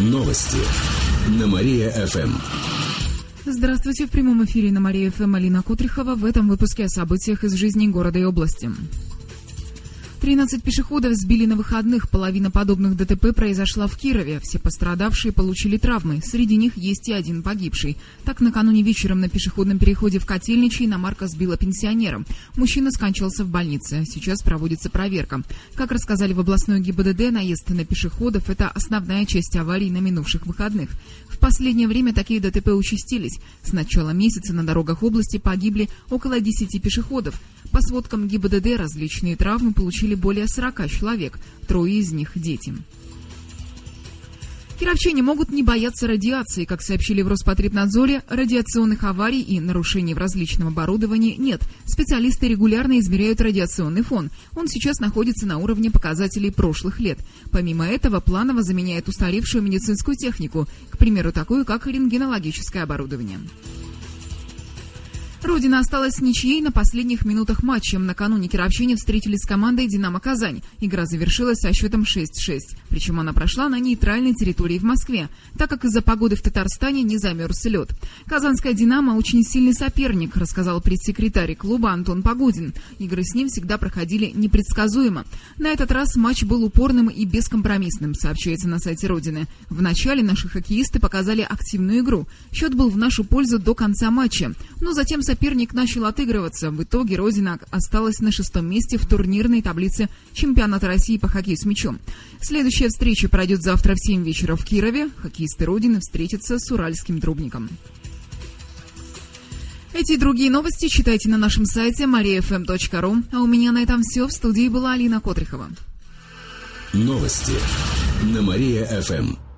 Новости на Мария-ФМ. Здравствуйте, в прямом эфире на Мария-ФМ Алина Кутрихова. В этом выпуске о событиях из жизни города и области. 13 пешеходов сбили на выходных. Половина подобных ДТП произошла в Кирове. Все пострадавшие получили травмы. Среди них есть и один погибший. Так, накануне вечером на пешеходном переходе в Котельничий иномарка сбила пенсионера. Мужчина скончался в больнице. Сейчас проводится проверка. Как рассказали в областной ГИБДД, наезд на пешеходов – это основная часть аварий на минувших выходных. В последнее время такие ДТП участились. С начала месяца на дорогах области погибли около 10 пешеходов. По сводкам ГИБДД различные травмы получили более 40 человек, трое из них – дети. Кировчане могут не бояться радиации. Как сообщили в Роспотребнадзоре, радиационных аварий и нарушений в различном оборудовании нет. Специалисты регулярно измеряют радиационный фон. Он сейчас находится на уровне показателей прошлых лет. Помимо этого, планово заменяет устаревшую медицинскую технику, к примеру, такую, как рентгенологическое оборудование. Родина осталась ничьей на последних минутах матча. Накануне кировчане встретились с командой «Динамо Казань». Игра завершилась со счетом 6-6. Причем она прошла на нейтральной территории в Москве, так как из-за погоды в Татарстане не замерз лед. Казанская «Динамо» очень сильный соперник, рассказал пресс-секретарь клуба Антон Погодин. Игры с ним всегда проходили непредсказуемо. На этот раз матч был упорным и бескомпромиссным, сообщается на сайте Родины. В начале наши хоккеисты показали активную игру. Счет был в нашу пользу до конца матча. Но затем соперник начал отыгрываться. В итоге Родина осталась на шестом месте в турнирной таблице чемпионата России по хоккею с мячом. Следующая встреча пройдет завтра в 7 вечера в Кирове. Хоккеисты Родины встретятся с уральским трубником. Эти и другие новости читайте на нашем сайте mariafm.ru. А у меня на этом все. В студии была Алина Котрихова. Новости на Мария-ФМ.